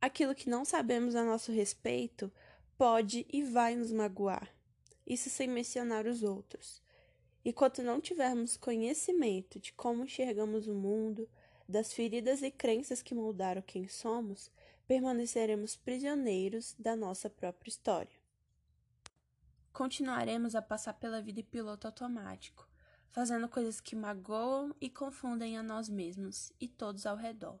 Aquilo que não sabemos a nosso respeito pode e vai nos magoar, isso sem mencionar os outros. E quanto não tivermos conhecimento de como enxergamos o mundo, das feridas e crenças que moldaram quem somos, permaneceremos prisioneiros da nossa própria história. Continuaremos a passar pela vida em piloto automático, fazendo coisas que magoam e confundem a nós mesmos e todos ao redor.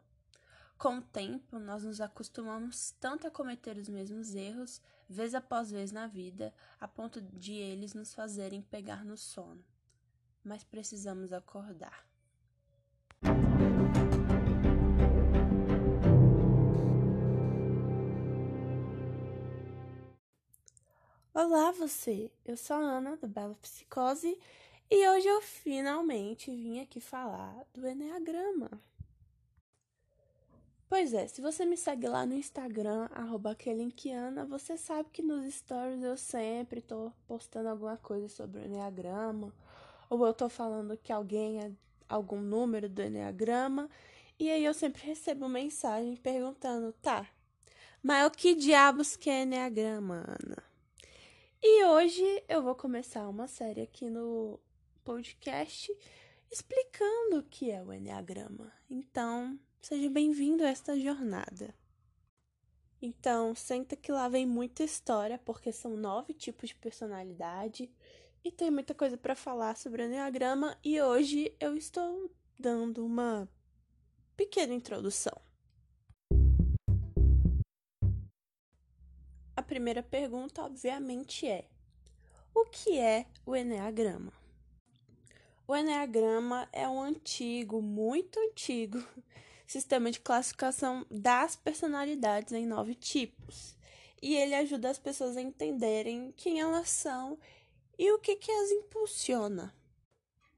Com o tempo, nós nos acostumamos tanto a cometer os mesmos erros, vez após vez na vida, a ponto de eles nos fazerem pegar no sono. Mas precisamos acordar. Olá, você! Eu sou a Ana, do Bela Psicose, e hoje eu finalmente vim aqui falar do Enneagrama. Pois é, se você me segue lá no Instagram, arroba você sabe que nos stories eu sempre tô postando alguma coisa sobre o Enneagrama, ou eu tô falando que alguém é algum número do Enneagrama, e aí eu sempre recebo mensagem perguntando, tá, mas o que diabos que é Enneagrama, Ana? E hoje eu vou começar uma série aqui no podcast explicando o que é o Enneagrama. Então, seja bem-vindo a esta jornada. Então, senta que lá vem muita história, porque são nove tipos de personalidade e tem muita coisa para falar sobre o Enneagrama. E hoje eu estou dando uma pequena introdução. A primeira pergunta, obviamente, é: o que é o Enneagrama? O Enneagrama é um antigo, muito antigo, sistema de classificação das personalidades em nove tipos. E ele ajuda as pessoas a entenderem quem elas são e o que, que as impulsiona.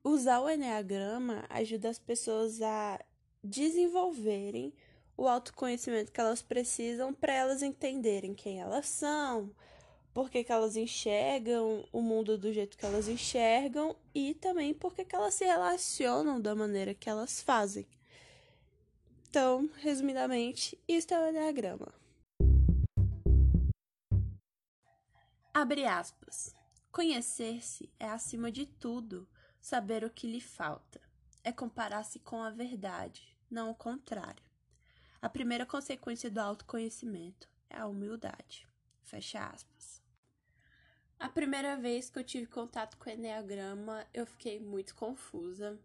Usar o Enneagrama ajuda as pessoas a desenvolverem o autoconhecimento que elas precisam para elas entenderem quem elas são, por que, elas enxergam o mundo do jeito que elas enxergam e também por que, elas se relacionam da maneira que elas fazem. Então, resumidamente, isto é o Enneagrama. Abre aspas. Conhecer-se é, acima de tudo, saber o que lhe falta. É comparar-se com a verdade, não o contrário. A primeira consequência do autoconhecimento é a humildade. Fecha aspas. A primeira vez que eu tive contato com o Enneagrama, eu fiquei muito confusa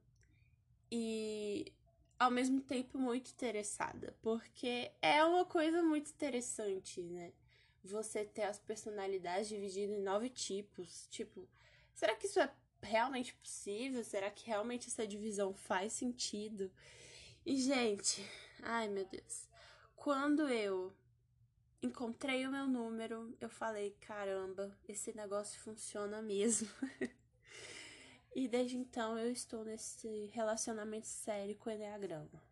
e ao mesmo tempo muito interessada, porque é uma coisa muito interessante, né? Você ter as personalidades divididas em nove tipos. Tipo, será que isso é realmente possível? Será que realmente essa divisão faz sentido? E, gente, ai meu Deus. Quando eu encontrei o meu número, eu falei: caramba, esse negócio funciona mesmo. e desde então eu estou nesse relacionamento sério com o Enneagrama.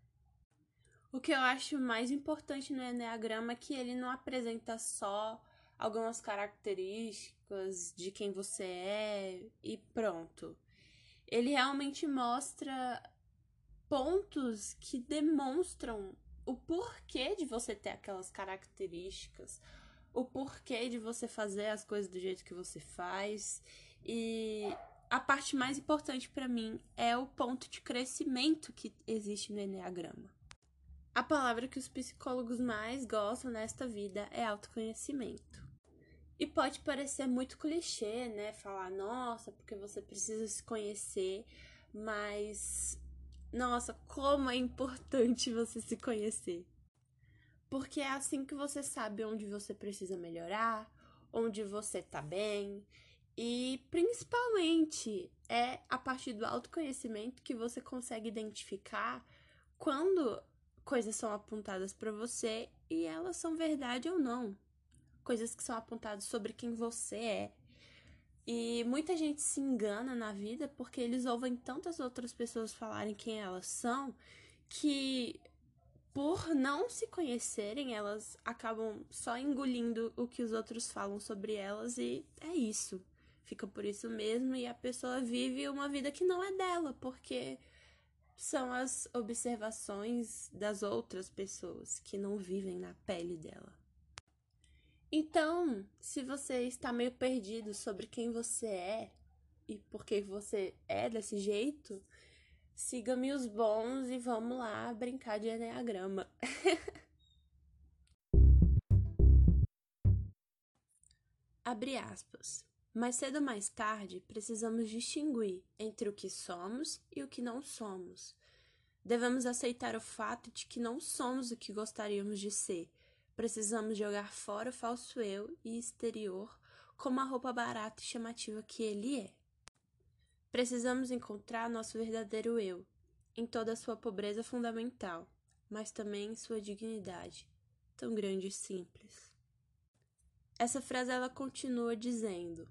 O que eu acho mais importante no Enneagrama é que ele não apresenta só algumas características de quem você é e pronto. Ele realmente mostra pontos que demonstram o porquê de você ter aquelas características, o porquê de você fazer as coisas do jeito que você faz. E a parte mais importante para mim é o ponto de crescimento que existe no Enneagrama. A palavra que os psicólogos mais gostam nesta vida é autoconhecimento. E pode parecer muito clichê, né? Falar, nossa, porque você precisa se conhecer, mas nossa, como é importante você se conhecer. Porque é assim que você sabe onde você precisa melhorar, onde você tá bem. E principalmente é a partir do autoconhecimento que você consegue identificar quando coisas são apontadas para você e elas são verdade ou não. Coisas que são apontadas sobre quem você é e muita gente se engana na vida porque eles ouvem tantas outras pessoas falarem quem elas são que, por não se conhecerem, elas acabam só engolindo o que os outros falam sobre elas e é isso. Fica por isso mesmo e a pessoa vive uma vida que não é dela, porque são as observações das outras pessoas que não vivem na pele dela. Então, se você está meio perdido sobre quem você é e por que você é desse jeito, siga-me os bons e vamos lá brincar de Enneagrama. Abre aspas. Mais cedo ou mais tarde, precisamos distinguir entre o que somos e o que não somos. Devemos aceitar o fato de que não somos o que gostaríamos de ser. Precisamos jogar fora o falso eu e exterior como a roupa barata e chamativa que ele é. Precisamos encontrar nosso verdadeiro eu, em toda a sua pobreza fundamental, mas também em sua dignidade, tão grande e simples. Essa frase ela continua dizendo: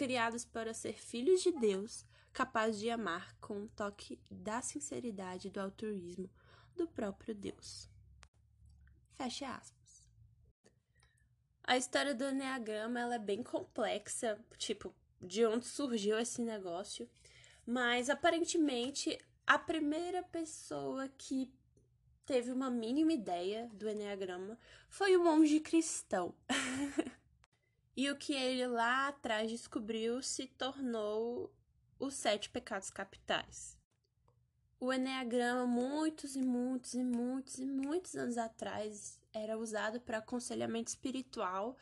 criados para ser filhos de Deus, capazes de amar com um toque da sinceridade e do altruísmo do próprio Deus. Fecha aspas. A história do Enneagrama ela é bem complexa, tipo, de onde surgiu esse negócio, mas aparentemente a primeira pessoa que teve uma mínima ideia do Enneagrama foi o monge cristão. E o que ele lá atrás descobriu se tornou os sete pecados capitais. O Enneagrama, muitos e muitos e muitos e muitos anos atrás, era usado para aconselhamento espiritual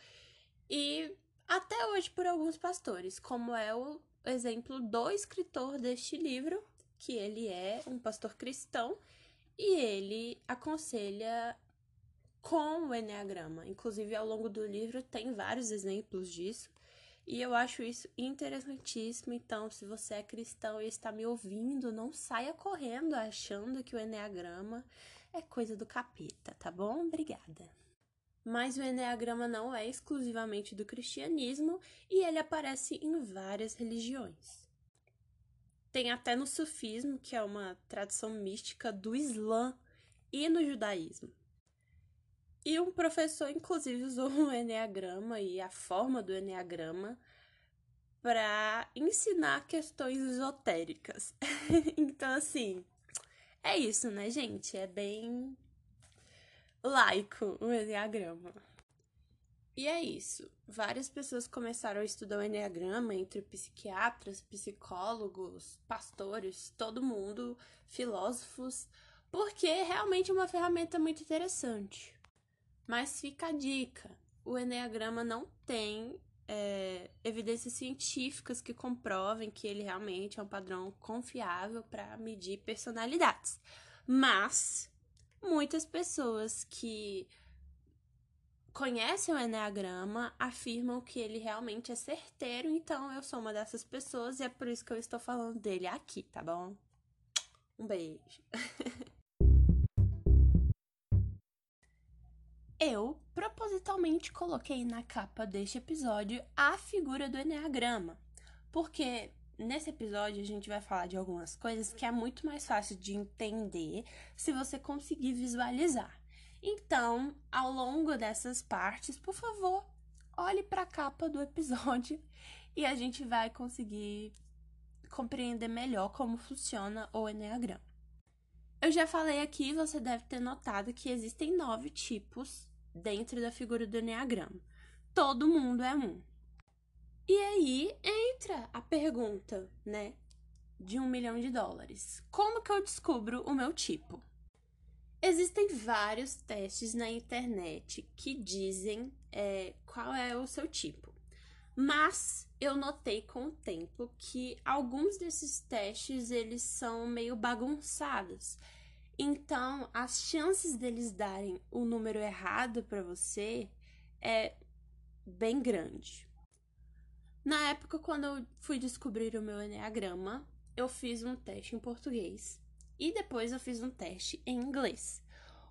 e até hoje por alguns pastores, como é o exemplo do escritor deste livro, que ele é um pastor cristão e ele aconselha com o Enneagrama. Inclusive, ao longo do livro tem vários exemplos disso. E eu acho isso interessantíssimo. Então, se você é cristão e está me ouvindo, não saia correndo achando que o Enneagrama é coisa do capeta, tá bom? Obrigada. Mas o Enneagrama não é exclusivamente do cristianismo e ele aparece em várias religiões. Tem até no sufismo, que é uma tradição mística do Islã, e no judaísmo. E um professor, inclusive, usou o Enneagrama e a forma do Enneagrama para ensinar questões esotéricas. então, assim, é isso, né, gente? É bem laico o Enneagrama. E é isso. Várias pessoas começaram a estudar o Enneagrama, entre psiquiatras, psicólogos, pastores, todo mundo, filósofos, porque realmente é uma ferramenta muito interessante. Mas fica a dica: o Enneagrama não tem é, evidências científicas que comprovem que ele realmente é um padrão confiável para medir personalidades. Mas muitas pessoas que conhecem o Enneagrama afirmam que ele realmente é certeiro, então eu sou uma dessas pessoas e é por isso que eu estou falando dele aqui, tá bom? Um beijo. Eu propositalmente coloquei na capa deste episódio a figura do Enneagrama, porque nesse episódio a gente vai falar de algumas coisas que é muito mais fácil de entender se você conseguir visualizar. Então, ao longo dessas partes, por favor, olhe para a capa do episódio e a gente vai conseguir compreender melhor como funciona o Enneagrama. Eu já falei aqui, você deve ter notado que existem nove tipos dentro da figura do Enneagrama. Todo mundo é um. E aí entra a pergunta, né? De um milhão de dólares. Como que eu descubro o meu tipo? Existem vários testes na internet que dizem é, qual é o seu tipo. Mas eu notei com o tempo que alguns desses testes eles são meio bagunçados. Então, as chances deles darem o número errado para você é bem grande. Na época, quando eu fui descobrir o meu Enneagrama, eu fiz um teste em português e depois eu fiz um teste em inglês.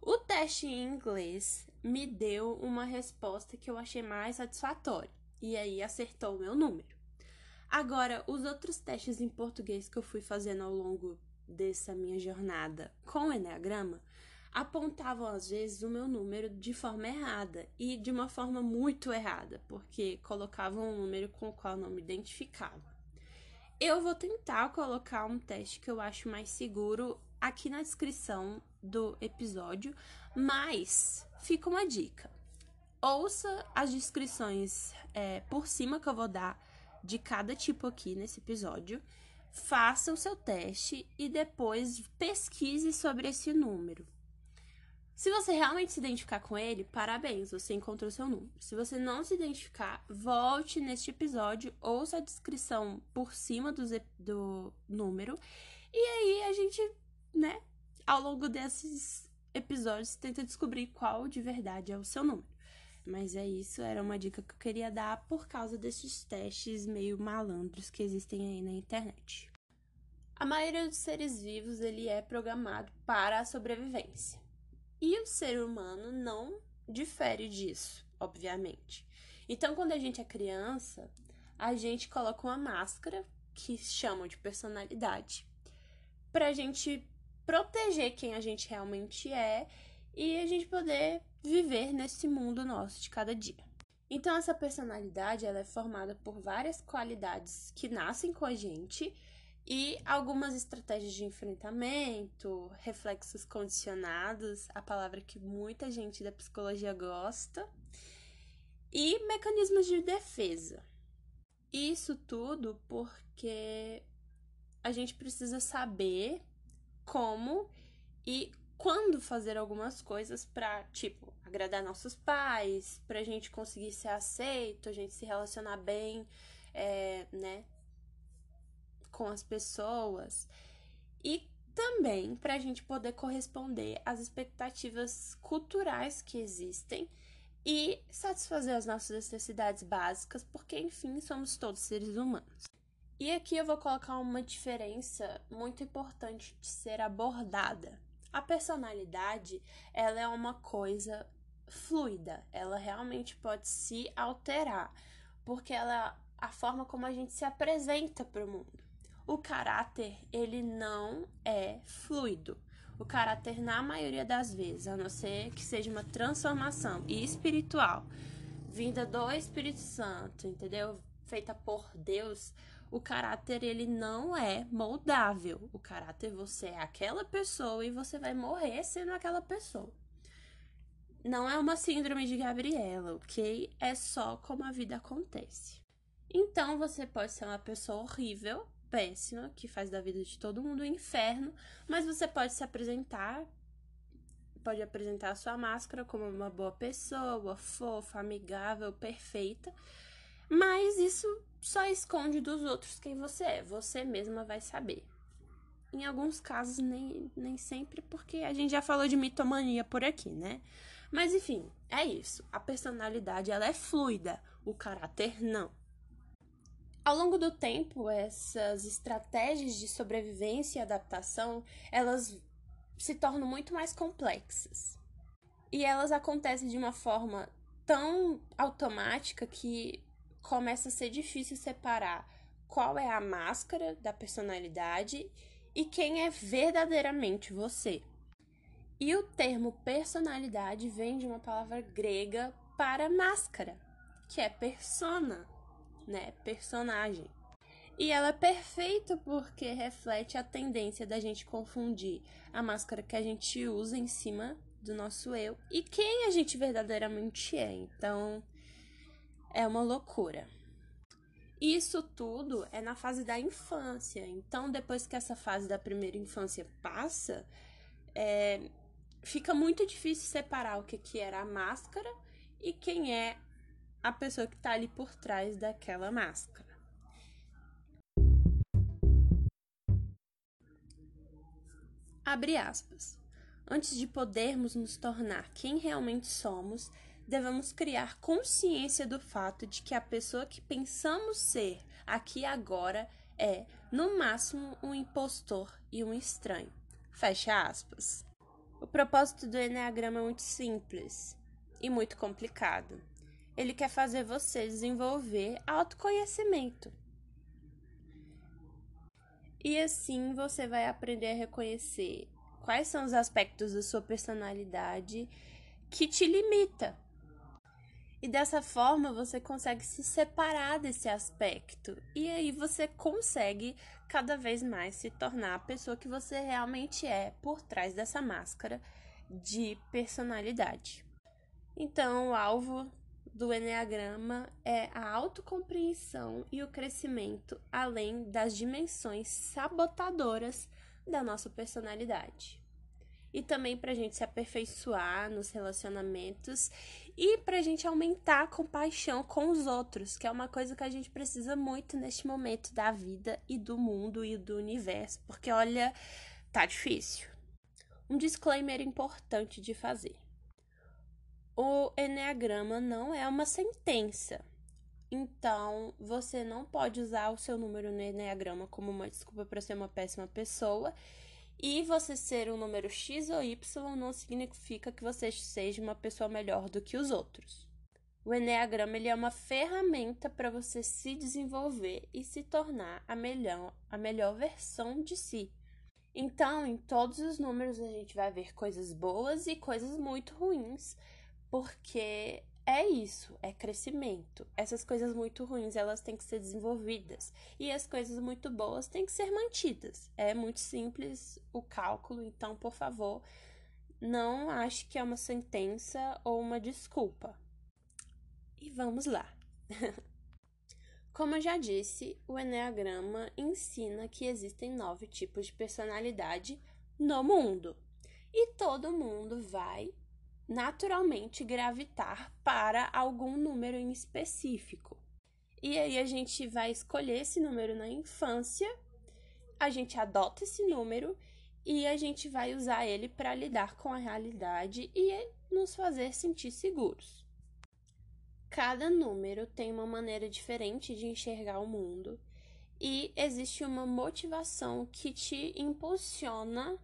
O teste em inglês me deu uma resposta que eu achei mais satisfatória e aí acertou o meu número. Agora, os outros testes em português que eu fui fazendo ao longo dessa minha jornada com o Enneagrama apontavam às vezes o meu número de forma errada e de uma forma muito errada, porque colocavam um número com o qual não me identificava. Eu vou tentar colocar um teste que eu acho mais seguro aqui na descrição do episódio, mas fica uma dica. Ouça as descrições é, por cima que eu vou dar de cada tipo aqui nesse episódio. Faça o seu teste e depois pesquise sobre esse número. Se você realmente se identificar com ele, parabéns, você encontrou seu número. Se você não se identificar, volte neste episódio, ouça a descrição por cima do, do número, e aí a gente, né, ao longo desses episódios, tenta descobrir qual de verdade é o seu número. Mas é isso, era uma dica que eu queria dar por causa desses testes meio malandros que existem aí na internet. A maioria dos seres vivos ele é programado para a sobrevivência. E o ser humano não difere disso, obviamente. Então, quando a gente é criança, a gente coloca uma máscara que chamam de personalidade para a gente proteger quem a gente realmente é e a gente poder viver nesse mundo nosso de cada dia. Então essa personalidade ela é formada por várias qualidades que nascem com a gente e algumas estratégias de enfrentamento, reflexos condicionados, a palavra que muita gente da psicologia gosta, e mecanismos de defesa. Isso tudo porque a gente precisa saber como e quando fazer algumas coisas para, tipo, agradar nossos pais, pra gente conseguir ser aceito, a gente se relacionar bem, é, né, com as pessoas. E também para a gente poder corresponder às expectativas culturais que existem e satisfazer as nossas necessidades básicas, porque enfim somos todos seres humanos. E aqui eu vou colocar uma diferença muito importante de ser abordada. A personalidade, ela é uma coisa fluida, ela realmente pode se alterar, porque ela a forma como a gente se apresenta para o mundo. O caráter, ele não é fluido. O caráter, na maioria das vezes, a não ser que seja uma transformação espiritual, vinda do Espírito Santo, entendeu? Feita por Deus, o caráter ele não é moldável. O caráter você é aquela pessoa e você vai morrer sendo aquela pessoa. Não é uma síndrome de Gabriela, ok? É só como a vida acontece. Então você pode ser uma pessoa horrível, péssima, que faz da vida de todo mundo um inferno, mas você pode se apresentar, pode apresentar a sua máscara como uma boa pessoa, fofa, amigável, perfeita. Mas isso só esconde dos outros quem você é. Você mesma vai saber. Em alguns casos, nem, nem sempre, porque a gente já falou de mitomania por aqui, né? Mas enfim, é isso. A personalidade ela é fluida, o caráter não. Ao longo do tempo, essas estratégias de sobrevivência e adaptação, elas se tornam muito mais complexas. E elas acontecem de uma forma tão automática que começa a ser difícil separar qual é a máscara da personalidade e quem é verdadeiramente você. E o termo personalidade vem de uma palavra grega para máscara, que é persona, né? Personagem. E ela é perfeita porque reflete a tendência da gente confundir a máscara que a gente usa em cima do nosso eu e quem a gente verdadeiramente é. Então, é uma loucura. Isso tudo é na fase da infância. Então, depois que essa fase da primeira infância passa, é, fica muito difícil separar o que, que era a máscara e quem é a pessoa que está ali por trás daquela máscara. Abre aspas. Antes de podermos nos tornar quem realmente somos, devemos criar consciência do fato de que a pessoa que pensamos ser aqui agora é, no máximo, um impostor e um estranho. Fecha aspas. O propósito do Enneagrama é muito simples e muito complicado. Ele quer fazer você desenvolver autoconhecimento. E assim você vai aprender a reconhecer quais são os aspectos da sua personalidade que te limita E dessa forma você consegue se separar desse aspecto. E aí você consegue cada vez mais se tornar a pessoa que você realmente é por trás dessa máscara de personalidade. Então, o alvo do Enneagrama é a autocompreensão e o crescimento além das dimensões sabotadoras da nossa personalidade. E também para a gente se aperfeiçoar nos relacionamentos e para a gente aumentar a compaixão com os outros, que é uma coisa que a gente precisa muito neste momento da vida e do mundo e do universo, porque olha, tá difícil. Um disclaimer importante de fazer o Enneagrama não é uma sentença. Então, você não pode usar o seu número no Enneagrama como uma desculpa para ser uma péssima pessoa. E você ser um número X ou Y não significa que você seja uma pessoa melhor do que os outros. O Enneagrama ele é uma ferramenta para você se desenvolver e se tornar a melhor, a melhor versão de si. Então, em todos os números a gente vai ver coisas boas e coisas muito ruins porque é isso, é crescimento. Essas coisas muito ruins, elas têm que ser desenvolvidas e as coisas muito boas têm que ser mantidas. É muito simples o cálculo, então, por favor, não ache que é uma sentença ou uma desculpa. E vamos lá. Como eu já disse, o Enneagrama ensina que existem nove tipos de personalidade no mundo. E todo mundo vai naturalmente gravitar para algum número em específico. E aí a gente vai escolher esse número na infância, a gente adota esse número e a gente vai usar ele para lidar com a realidade e nos fazer sentir seguros. Cada número tem uma maneira diferente de enxergar o mundo e existe uma motivação que te impulsiona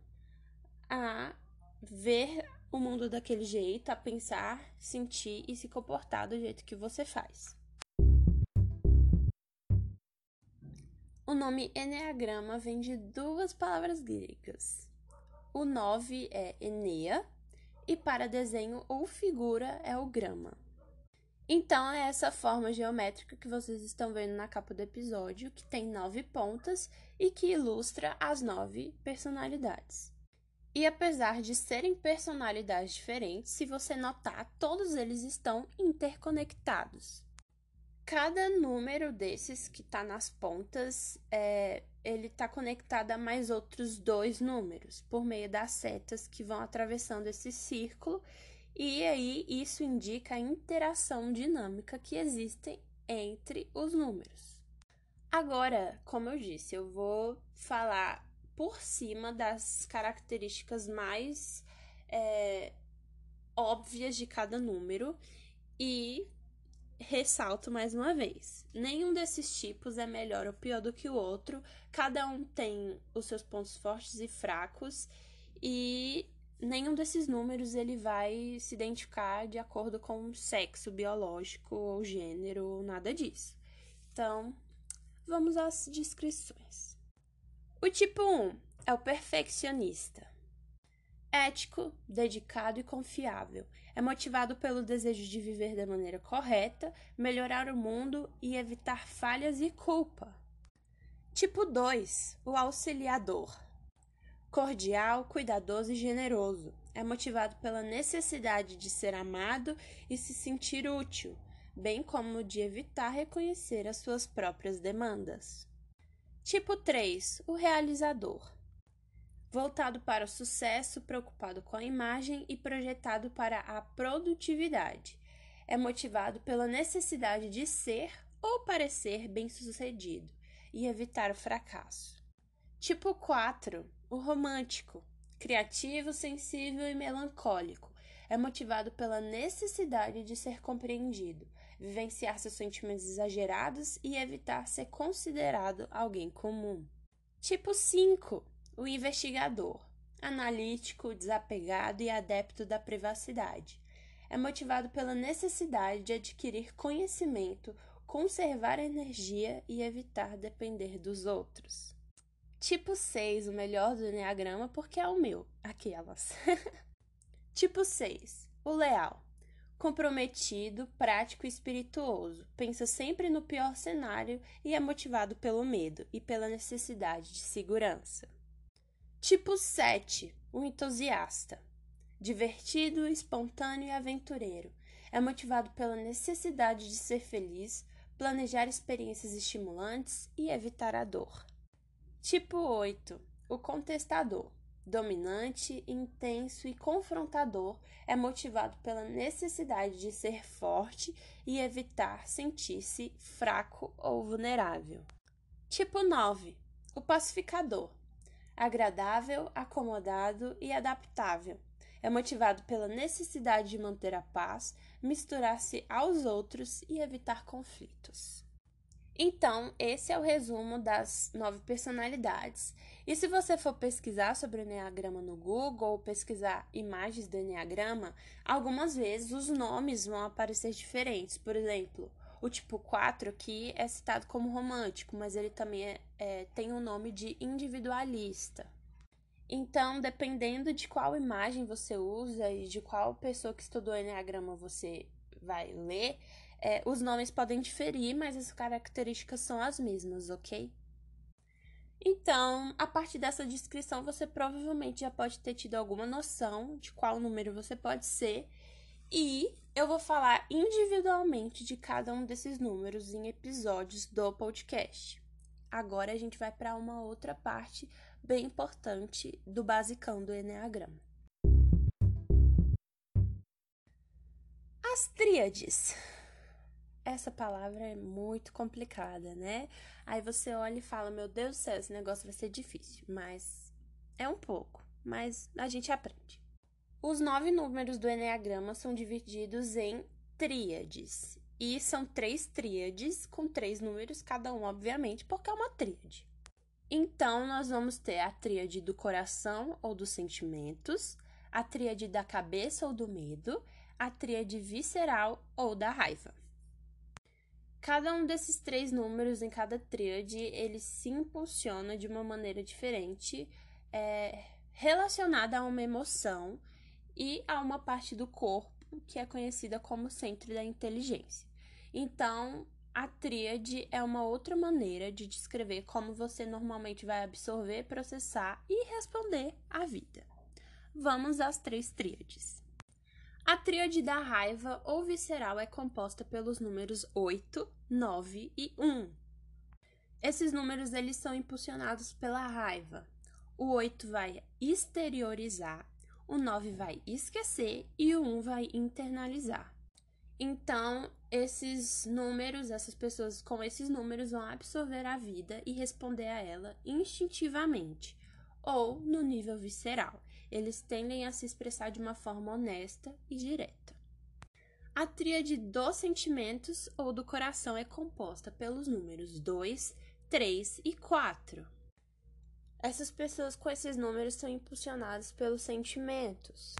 a ver o mundo daquele jeito, a pensar, sentir e se comportar do jeito que você faz. O nome Enneagrama vem de duas palavras gregas. O 9 é Enea e para desenho ou figura é o grama. Então é essa forma geométrica que vocês estão vendo na capa do episódio, que tem nove pontas e que ilustra as nove personalidades. E apesar de serem personalidades diferentes, se você notar, todos eles estão interconectados. Cada número desses que está nas pontas, é, ele está conectado a mais outros dois números, por meio das setas que vão atravessando esse círculo, e aí isso indica a interação dinâmica que existe entre os números. Agora, como eu disse, eu vou falar por cima das características mais é, óbvias de cada número e ressalto mais uma vez: nenhum desses tipos é melhor ou pior do que o outro, cada um tem os seus pontos fortes e fracos e nenhum desses números ele vai se identificar de acordo com sexo biológico ou gênero, nada disso. Então, vamos às descrições. O tipo 1 é o perfeccionista. Ético, dedicado e confiável. É motivado pelo desejo de viver da maneira correta, melhorar o mundo e evitar falhas e culpa. Tipo 2, o auxiliador. Cordial, cuidadoso e generoso. É motivado pela necessidade de ser amado e se sentir útil, bem como de evitar reconhecer as suas próprias demandas. Tipo 3, o realizador. Voltado para o sucesso, preocupado com a imagem e projetado para a produtividade. É motivado pela necessidade de ser ou parecer bem-sucedido e evitar o fracasso. Tipo 4, o romântico. Criativo, sensível e melancólico. É motivado pela necessidade de ser compreendido, vivenciar seus sentimentos exagerados e evitar ser considerado alguém comum. Tipo 5. O investigador. Analítico, desapegado e adepto da privacidade. É motivado pela necessidade de adquirir conhecimento, conservar energia e evitar depender dos outros. Tipo 6, o melhor do Enneagrama, porque é o meu, aquelas. tipo 6, o leal comprometido, prático e espirituoso. Pensa sempre no pior cenário e é motivado pelo medo e pela necessidade de segurança. Tipo 7, o entusiasta. Divertido, espontâneo e aventureiro. É motivado pela necessidade de ser feliz, planejar experiências estimulantes e evitar a dor. Tipo 8, o contestador dominante, intenso e confrontador, é motivado pela necessidade de ser forte e evitar sentir-se fraco ou vulnerável. Tipo 9. O pacificador. Agradável, acomodado e adaptável. É motivado pela necessidade de manter a paz, misturar-se aos outros e evitar conflitos. Então, esse é o resumo das nove personalidades. E se você for pesquisar sobre o Enneagrama no Google ou pesquisar imagens do Enneagrama, algumas vezes os nomes vão aparecer diferentes. Por exemplo, o tipo 4 aqui é citado como romântico, mas ele também é, é, tem o um nome de individualista. Então, dependendo de qual imagem você usa e de qual pessoa que estudou Enneagrama você vai ler, é, os nomes podem diferir, mas as características são as mesmas, ok? Então, a partir dessa descrição, você provavelmente já pode ter tido alguma noção de qual número você pode ser, e eu vou falar individualmente de cada um desses números em episódios do podcast. Agora a gente vai para uma outra parte bem importante do basicão do Enneagrama. As tríades essa palavra é muito complicada, né? Aí você olha e fala: Meu Deus do céu, esse negócio vai ser difícil. Mas é um pouco, mas a gente aprende. Os nove números do Enneagrama são divididos em tríades. E são três tríades com três números, cada um, obviamente, porque é uma tríade. Então, nós vamos ter a tríade do coração ou dos sentimentos, a tríade da cabeça ou do medo, a tríade visceral ou da raiva. Cada um desses três números em cada tríade, ele se impulsiona de uma maneira diferente, é, relacionada a uma emoção e a uma parte do corpo que é conhecida como centro da inteligência. Então, a tríade é uma outra maneira de descrever como você normalmente vai absorver, processar e responder à vida. Vamos às três tríades. A tríade da raiva ou visceral é composta pelos números 8, 9 e 1. Esses números eles são impulsionados pela raiva. O 8 vai exteriorizar, o 9 vai esquecer e o 1 vai internalizar. Então, esses números, essas pessoas com esses números vão absorver a vida e responder a ela instintivamente ou no nível visceral eles tendem a se expressar de uma forma honesta e direta. A tríade dos sentimentos ou do coração é composta pelos números 2, 3 e 4. Essas pessoas com esses números são impulsionadas pelos sentimentos.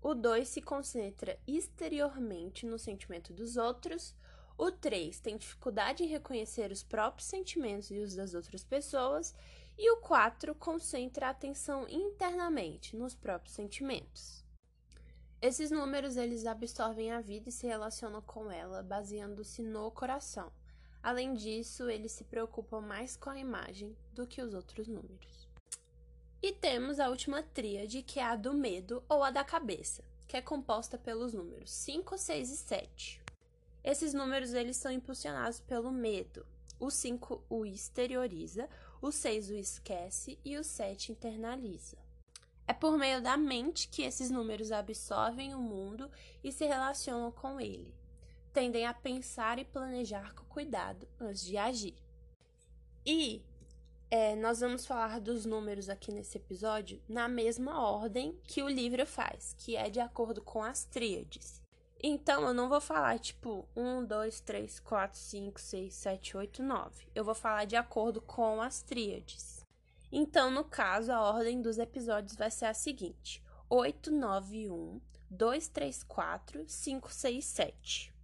O 2 se concentra exteriormente no sentimento dos outros. O 3 tem dificuldade em reconhecer os próprios sentimentos e os das outras pessoas. E o 4 concentra a atenção internamente nos próprios sentimentos. Esses números eles absorvem a vida e se relacionam com ela, baseando-se no coração. Além disso, eles se preocupam mais com a imagem do que os outros números. E temos a última tríade, que é a do medo ou a da cabeça, que é composta pelos números 5, 6 e 7. Esses números eles são impulsionados pelo medo. O 5 o exterioriza, o 6 o esquece e o 7 internaliza. É por meio da mente que esses números absorvem o mundo e se relacionam com ele. Tendem a pensar e planejar com cuidado antes de agir. E é, nós vamos falar dos números aqui nesse episódio na mesma ordem que o livro faz, que é de acordo com as tríades. Então, eu não vou falar tipo 1, 2, 3, 4, 5, 6, 7, 8, 9. Eu vou falar de acordo com as tríades. Então, no caso, a ordem dos episódios vai ser a seguinte: 8, 9, 1, 2, 3, 4, 5, 6, 7.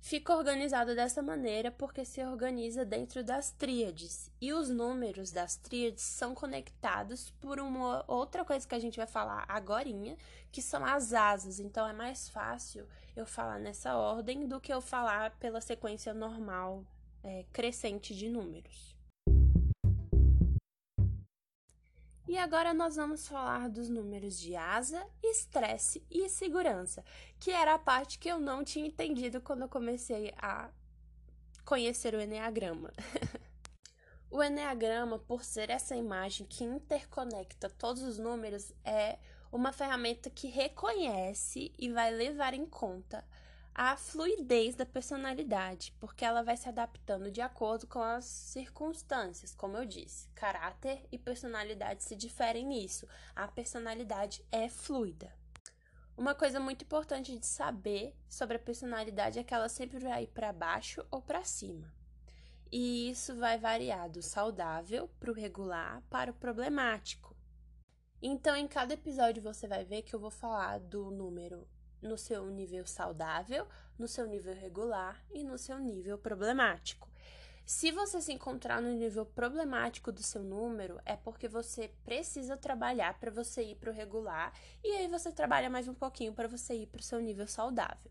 Fica organizado dessa maneira porque se organiza dentro das tríades. E os números das tríades são conectados por uma outra coisa que a gente vai falar agora, que são as asas. Então é mais fácil eu falar nessa ordem do que eu falar pela sequência normal é, crescente de números. E agora nós vamos falar dos números de asa, estresse e segurança, que era a parte que eu não tinha entendido quando eu comecei a conhecer o Enneagrama. o Enneagrama, por ser essa imagem que interconecta todos os números, é uma ferramenta que reconhece e vai levar em conta a fluidez da personalidade, porque ela vai se adaptando de acordo com as circunstâncias, como eu disse. Caráter e personalidade se diferem nisso. A personalidade é fluida. Uma coisa muito importante de saber sobre a personalidade é que ela sempre vai para baixo ou para cima. E isso vai variar do saudável para o regular para o problemático. Então, em cada episódio você vai ver que eu vou falar do número no seu nível saudável, no seu nível regular e no seu nível problemático. Se você se encontrar no nível problemático do seu número, é porque você precisa trabalhar para você ir para o regular e aí você trabalha mais um pouquinho para você ir para o seu nível saudável.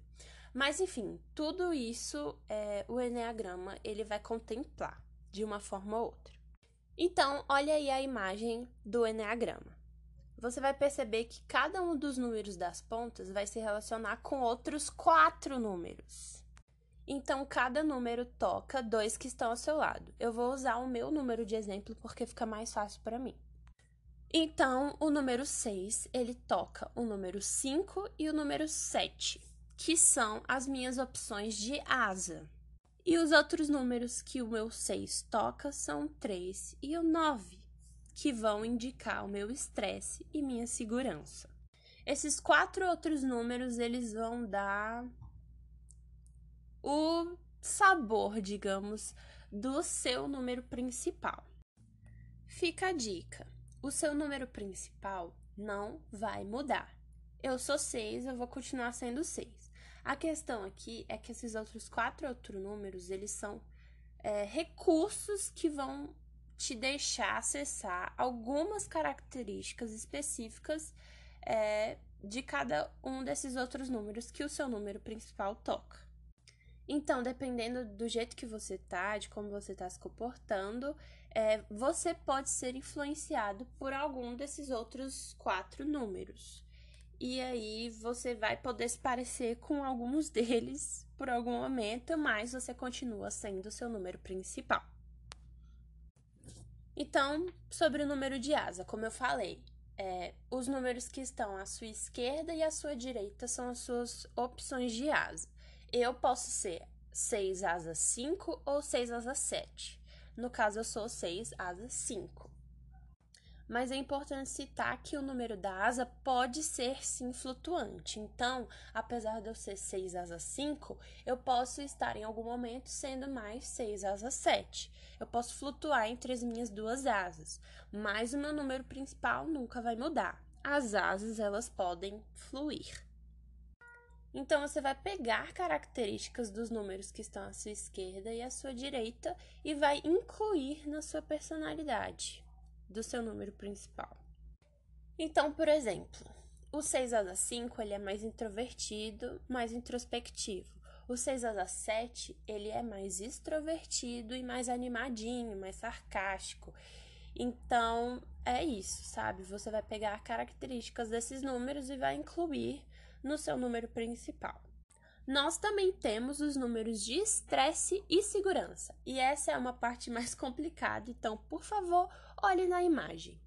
Mas enfim, tudo isso é, o Enneagrama ele vai contemplar de uma forma ou outra. Então, olha aí a imagem do Enneagrama você vai perceber que cada um dos números das pontas vai se relacionar com outros quatro números. Então, cada número toca dois que estão ao seu lado. Eu vou usar o meu número de exemplo porque fica mais fácil para mim. Então, o número 6, ele toca o número 5 e o número 7, que são as minhas opções de asa. E os outros números que o meu 6 toca são o 3 e o 9 que vão indicar o meu estresse e minha segurança. Esses quatro outros números eles vão dar o sabor, digamos, do seu número principal. Fica a dica: o seu número principal não vai mudar. Eu sou 6, eu vou continuar sendo 6. A questão aqui é que esses outros quatro outros números, eles são é, recursos que vão te deixar acessar algumas características específicas é, de cada um desses outros números que o seu número principal toca. Então, dependendo do jeito que você tá, de como você está se comportando, é, você pode ser influenciado por algum desses outros quatro números. E aí você vai poder se parecer com alguns deles por algum momento, mas você continua sendo o seu número principal. Então, sobre o número de asa, como eu falei, é, os números que estão à sua esquerda e à sua direita são as suas opções de asa. Eu posso ser 6 asa 5 ou 6 asa 7. No caso, eu sou 6 asa 5 mas é importante citar que o número da asa pode ser sim flutuante. Então, apesar de eu ser 6 asa 5, eu posso estar em algum momento sendo mais 6 asa 7. Eu posso flutuar entre as minhas duas asas, mas o meu número principal nunca vai mudar. As asas, elas podem fluir. Então, você vai pegar características dos números que estão à sua esquerda e à sua direita e vai incluir na sua personalidade do seu número principal. Então, por exemplo, o 6 asa 5 ele é mais introvertido, mais introspectivo. O 6 asa 7 ele é mais extrovertido e mais animadinho, mais sarcástico. Então, é isso, sabe? Você vai pegar características desses números e vai incluir no seu número principal. Nós também temos os números de estresse e segurança, e essa é uma parte mais complicada, então, por favor, olhe na imagem.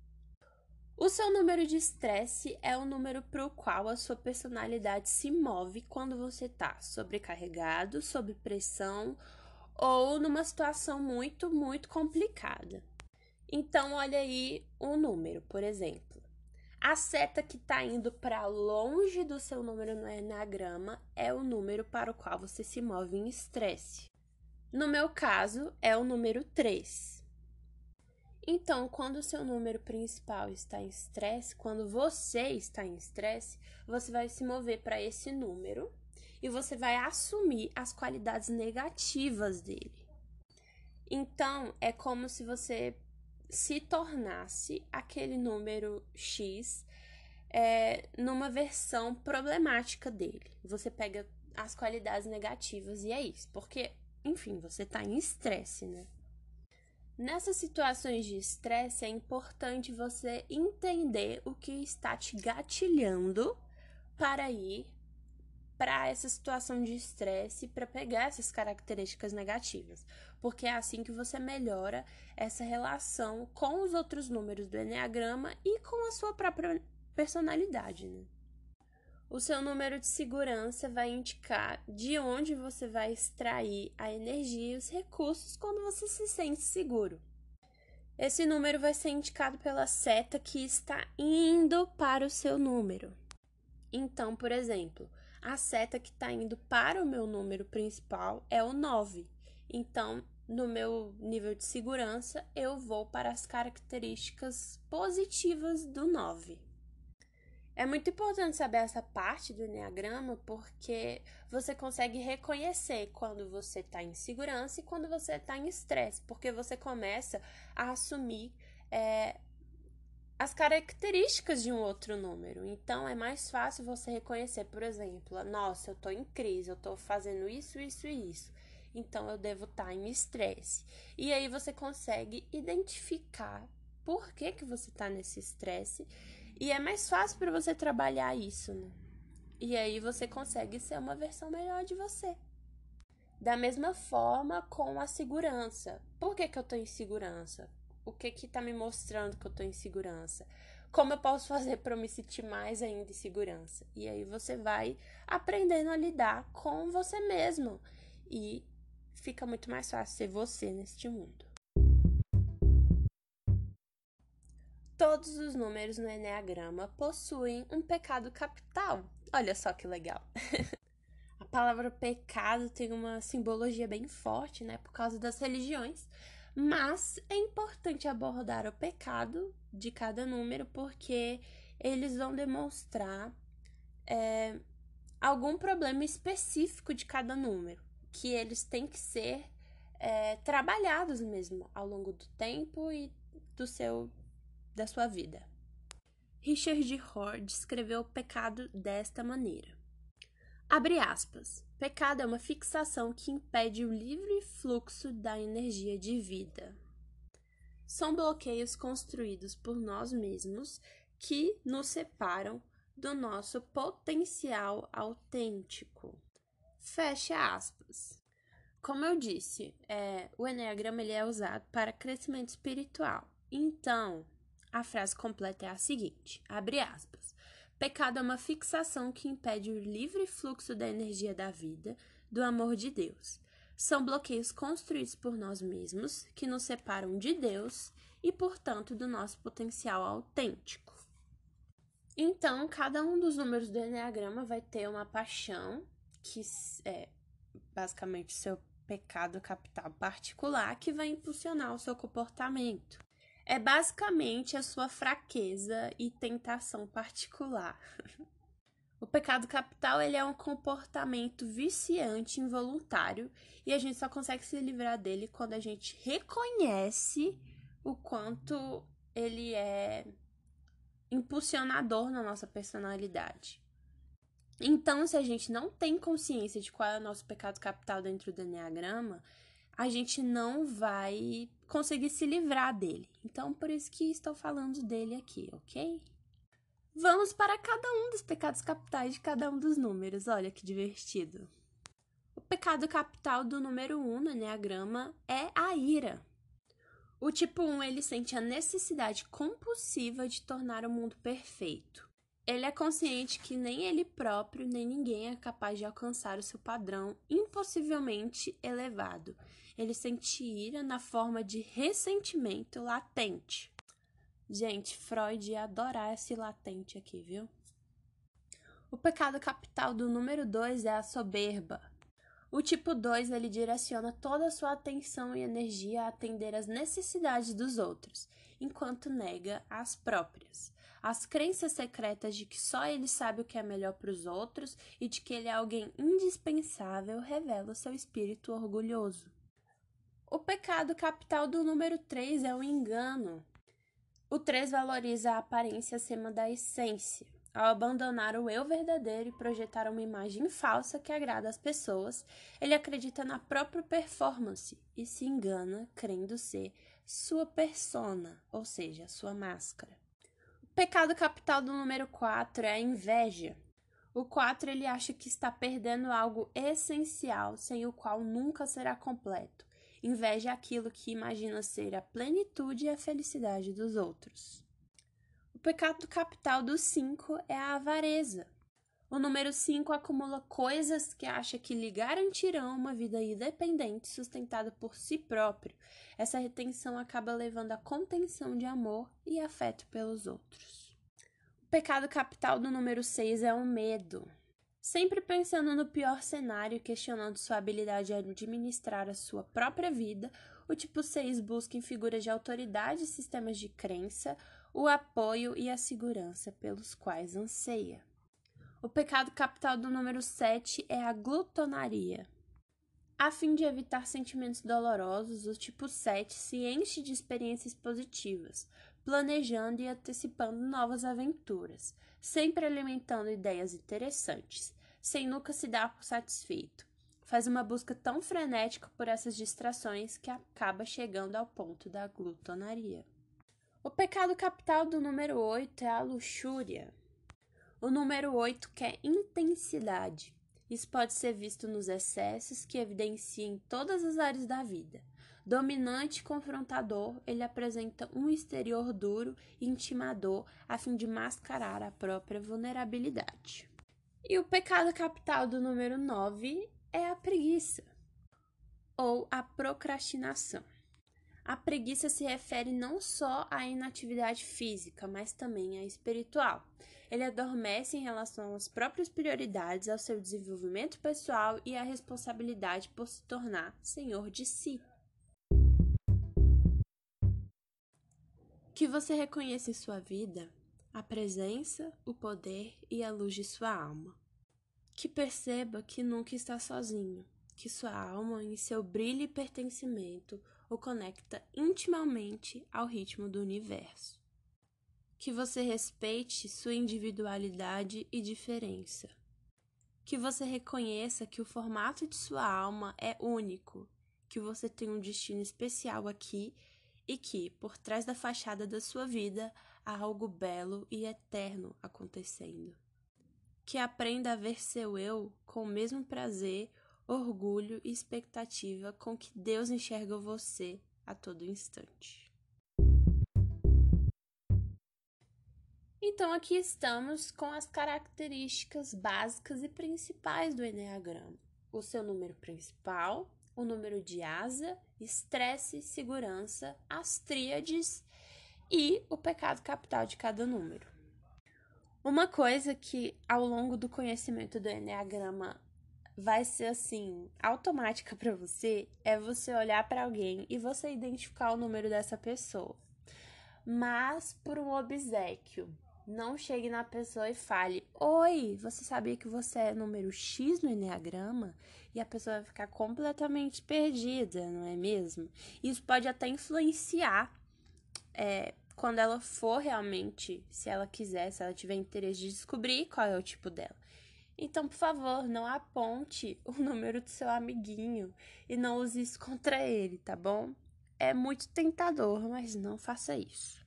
O seu número de estresse é o número para o qual a sua personalidade se move quando você está sobrecarregado, sob pressão ou numa situação muito, muito complicada. Então, olha aí o número, por exemplo. A seta que está indo para longe do seu número no Enneagrama é o número para o qual você se move em estresse. No meu caso, é o número 3. Então, quando o seu número principal está em estresse, quando você está em estresse, você vai se mover para esse número e você vai assumir as qualidades negativas dele. Então, é como se você se tornasse aquele número X é, numa versão problemática dele. Você pega as qualidades negativas e é isso. Porque, enfim, você está em estresse, né? Nessas situações de estresse, é importante você entender o que está te gatilhando para ir para essa situação de estresse para pegar essas características negativas, porque é assim que você melhora essa relação com os outros números do Enneagrama e com a sua própria personalidade, né? O seu número de segurança vai indicar de onde você vai extrair a energia e os recursos quando você se sente seguro. Esse número vai ser indicado pela seta que está indo para o seu número. Então, por exemplo, a seta que está indo para o meu número principal é o 9. Então, no meu nível de segurança, eu vou para as características positivas do 9. É muito importante saber essa parte do Enneagrama porque você consegue reconhecer quando você está em segurança e quando você está em estresse, porque você começa a assumir é, as características de um outro número. Então é mais fácil você reconhecer, por exemplo, nossa, eu estou em crise, eu estou fazendo isso, isso e isso. Então eu devo estar tá em estresse. E aí você consegue identificar por que, que você está nesse estresse. E é mais fácil para você trabalhar isso, né? E aí você consegue ser uma versão melhor de você. Da mesma forma com a segurança. Por que, que eu estou em segurança? o que que tá me mostrando que eu tô em segurança? Como eu posso fazer para me sentir mais ainda em segurança? E aí você vai aprendendo a lidar com você mesmo e fica muito mais fácil ser você neste mundo. Todos os números no Enneagrama possuem um pecado capital. Olha só que legal. a palavra pecado tem uma simbologia bem forte, né, por causa das religiões. Mas é importante abordar o pecado de cada número porque eles vão demonstrar é, algum problema específico de cada número, que eles têm que ser é, trabalhados mesmo ao longo do tempo e do seu da sua vida. Richard Rohr descreveu o pecado desta maneira. Abre aspas. Pecado é uma fixação que impede o livre fluxo da energia de vida. São bloqueios construídos por nós mesmos que nos separam do nosso potencial autêntico. Fecha aspas. Como eu disse, é, o Enneagrama ele é usado para crescimento espiritual. Então, a frase completa é a seguinte: abre aspas. Pecado é uma fixação que impede o livre fluxo da energia da vida, do amor de Deus. São bloqueios construídos por nós mesmos que nos separam de Deus e, portanto, do nosso potencial autêntico. Então, cada um dos números do Enneagrama vai ter uma paixão, que é basicamente seu pecado capital particular, que vai impulsionar o seu comportamento é basicamente a sua fraqueza e tentação particular. o pecado capital ele é um comportamento viciante involuntário e a gente só consegue se livrar dele quando a gente reconhece o quanto ele é impulsionador na nossa personalidade. Então, se a gente não tem consciência de qual é o nosso pecado capital dentro do Enneagrama, a gente não vai conseguir se livrar dele. Então, por isso que estou falando dele aqui, ok? Vamos para cada um dos pecados capitais de cada um dos números. Olha que divertido. O pecado capital do número 1 um no Enneagrama é a ira. O tipo 1 ele sente a necessidade compulsiva de tornar o mundo perfeito. Ele é consciente que nem ele próprio nem ninguém é capaz de alcançar o seu padrão impossivelmente elevado ele sente ira na forma de ressentimento latente. Gente, Freud ia adorar esse latente aqui, viu? O pecado capital do número 2 é a soberba. O tipo 2 ele direciona toda a sua atenção e energia a atender às necessidades dos outros, enquanto nega as próprias. As crenças secretas de que só ele sabe o que é melhor para os outros e de que ele é alguém indispensável revela seu espírito orgulhoso. O pecado capital do número 3 é o engano. O 3 valoriza a aparência acima da essência. Ao abandonar o eu verdadeiro e projetar uma imagem falsa que agrada às pessoas, ele acredita na própria performance e se engana crendo ser sua persona, ou seja, sua máscara. Pecado capital do número 4 é a inveja. O 4 ele acha que está perdendo algo essencial, sem o qual nunca será completo. Inveja é aquilo que imagina ser a plenitude e a felicidade dos outros. O pecado capital do 5 é a avareza. O número 5 acumula coisas que acha que lhe garantirão uma vida independente sustentada por si próprio. Essa retenção acaba levando à contenção de amor e afeto pelos outros. O pecado capital do número 6 é o medo. Sempre pensando no pior cenário e questionando sua habilidade de administrar a sua própria vida, o tipo 6 busca em figuras de autoridade e sistemas de crença o apoio e a segurança pelos quais anseia. O pecado capital do número 7 é a glutonaria. A fim de evitar sentimentos dolorosos, o tipo 7 se enche de experiências positivas, planejando e antecipando novas aventuras, sempre alimentando ideias interessantes, sem nunca se dar por satisfeito. Faz uma busca tão frenética por essas distrações que acaba chegando ao ponto da glutonaria. O pecado capital do número 8 é a luxúria. O número 8 quer intensidade. Isso pode ser visto nos excessos que evidenciam todas as áreas da vida. Dominante e confrontador, ele apresenta um exterior duro e intimador a fim de mascarar a própria vulnerabilidade. E o pecado capital do número 9 é a preguiça ou a procrastinação. A preguiça se refere não só à inatividade física, mas também à espiritual. Ele adormece em relação às próprias prioridades, ao seu desenvolvimento pessoal e à responsabilidade por se tornar senhor de si. Que você reconheça em sua vida a presença, o poder e a luz de sua alma. Que perceba que nunca está sozinho, que sua alma, em seu brilho e pertencimento, o conecta intimamente ao ritmo do universo. Que você respeite sua individualidade e diferença. Que você reconheça que o formato de sua alma é único, que você tem um destino especial aqui e que, por trás da fachada da sua vida, há algo belo e eterno acontecendo. Que aprenda a ver seu eu com o mesmo prazer orgulho e expectativa com que Deus enxerga você a todo instante. Então, aqui estamos com as características básicas e principais do Enneagrama: o seu número principal, o número de asa, estresse, segurança, as tríades e o pecado capital de cada número. Uma coisa que ao longo do conhecimento do Enneagrama vai ser assim, automática para você é você olhar para alguém e você identificar o número dessa pessoa. Mas por um obsequio, não chegue na pessoa e fale: "Oi, você sabia que você é número X no enneagrama?" E a pessoa vai ficar completamente perdida, não é mesmo? Isso pode até influenciar é, quando ela for realmente, se ela quiser, se ela tiver interesse de descobrir qual é o tipo dela. Então, por favor, não aponte o número do seu amiguinho e não use isso contra ele, tá bom? É muito tentador, mas não faça isso.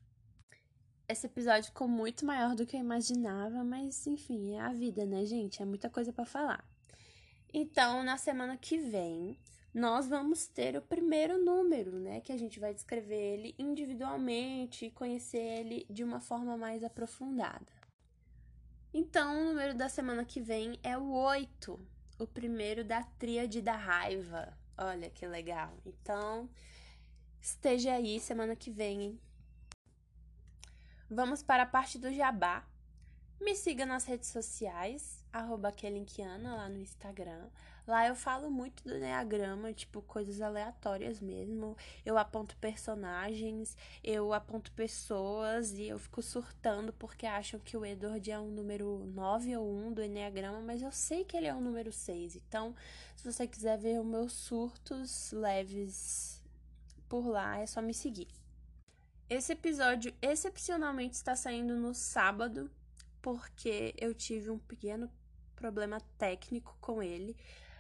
Esse episódio ficou muito maior do que eu imaginava, mas enfim, é a vida, né, gente? É muita coisa para falar. Então, na semana que vem, nós vamos ter o primeiro número, né? Que a gente vai descrever ele individualmente e conhecer ele de uma forma mais aprofundada. Então, o número da semana que vem é o 8, o primeiro da tríade da raiva. Olha que legal. Então, esteja aí semana que vem, hein? Vamos para a parte do jabá. Me siga nas redes sociais, arroba lá no Instagram. Lá eu falo muito do Enneagrama, tipo, coisas aleatórias mesmo. Eu aponto personagens, eu aponto pessoas e eu fico surtando porque acham que o Edward é um número 9 ou 1 do Enneagrama, mas eu sei que ele é um número 6. Então, se você quiser ver os meus surtos leves por lá, é só me seguir. Esse episódio excepcionalmente está saindo no sábado, porque eu tive um pequeno problema técnico com ele.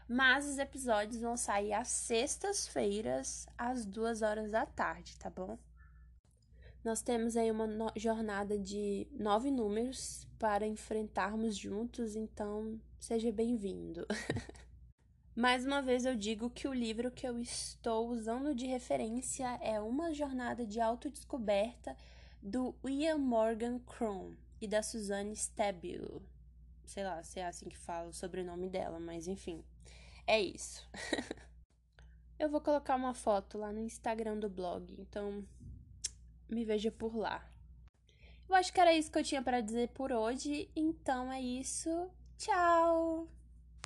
Mas os episódios vão sair às sextas-feiras, às duas horas da tarde, tá bom? Nós temos aí uma no jornada de nove números para enfrentarmos juntos, então seja bem-vindo. Mais uma vez eu digo que o livro que eu estou usando de referência é Uma Jornada de Autodescoberta do Ian Morgan Cron e da Suzanne Stabile. Sei lá se é assim que fala o sobrenome dela, mas enfim. É isso. eu vou colocar uma foto lá no Instagram do blog, então me veja por lá. Eu acho que era isso que eu tinha para dizer por hoje, então é isso. Tchau!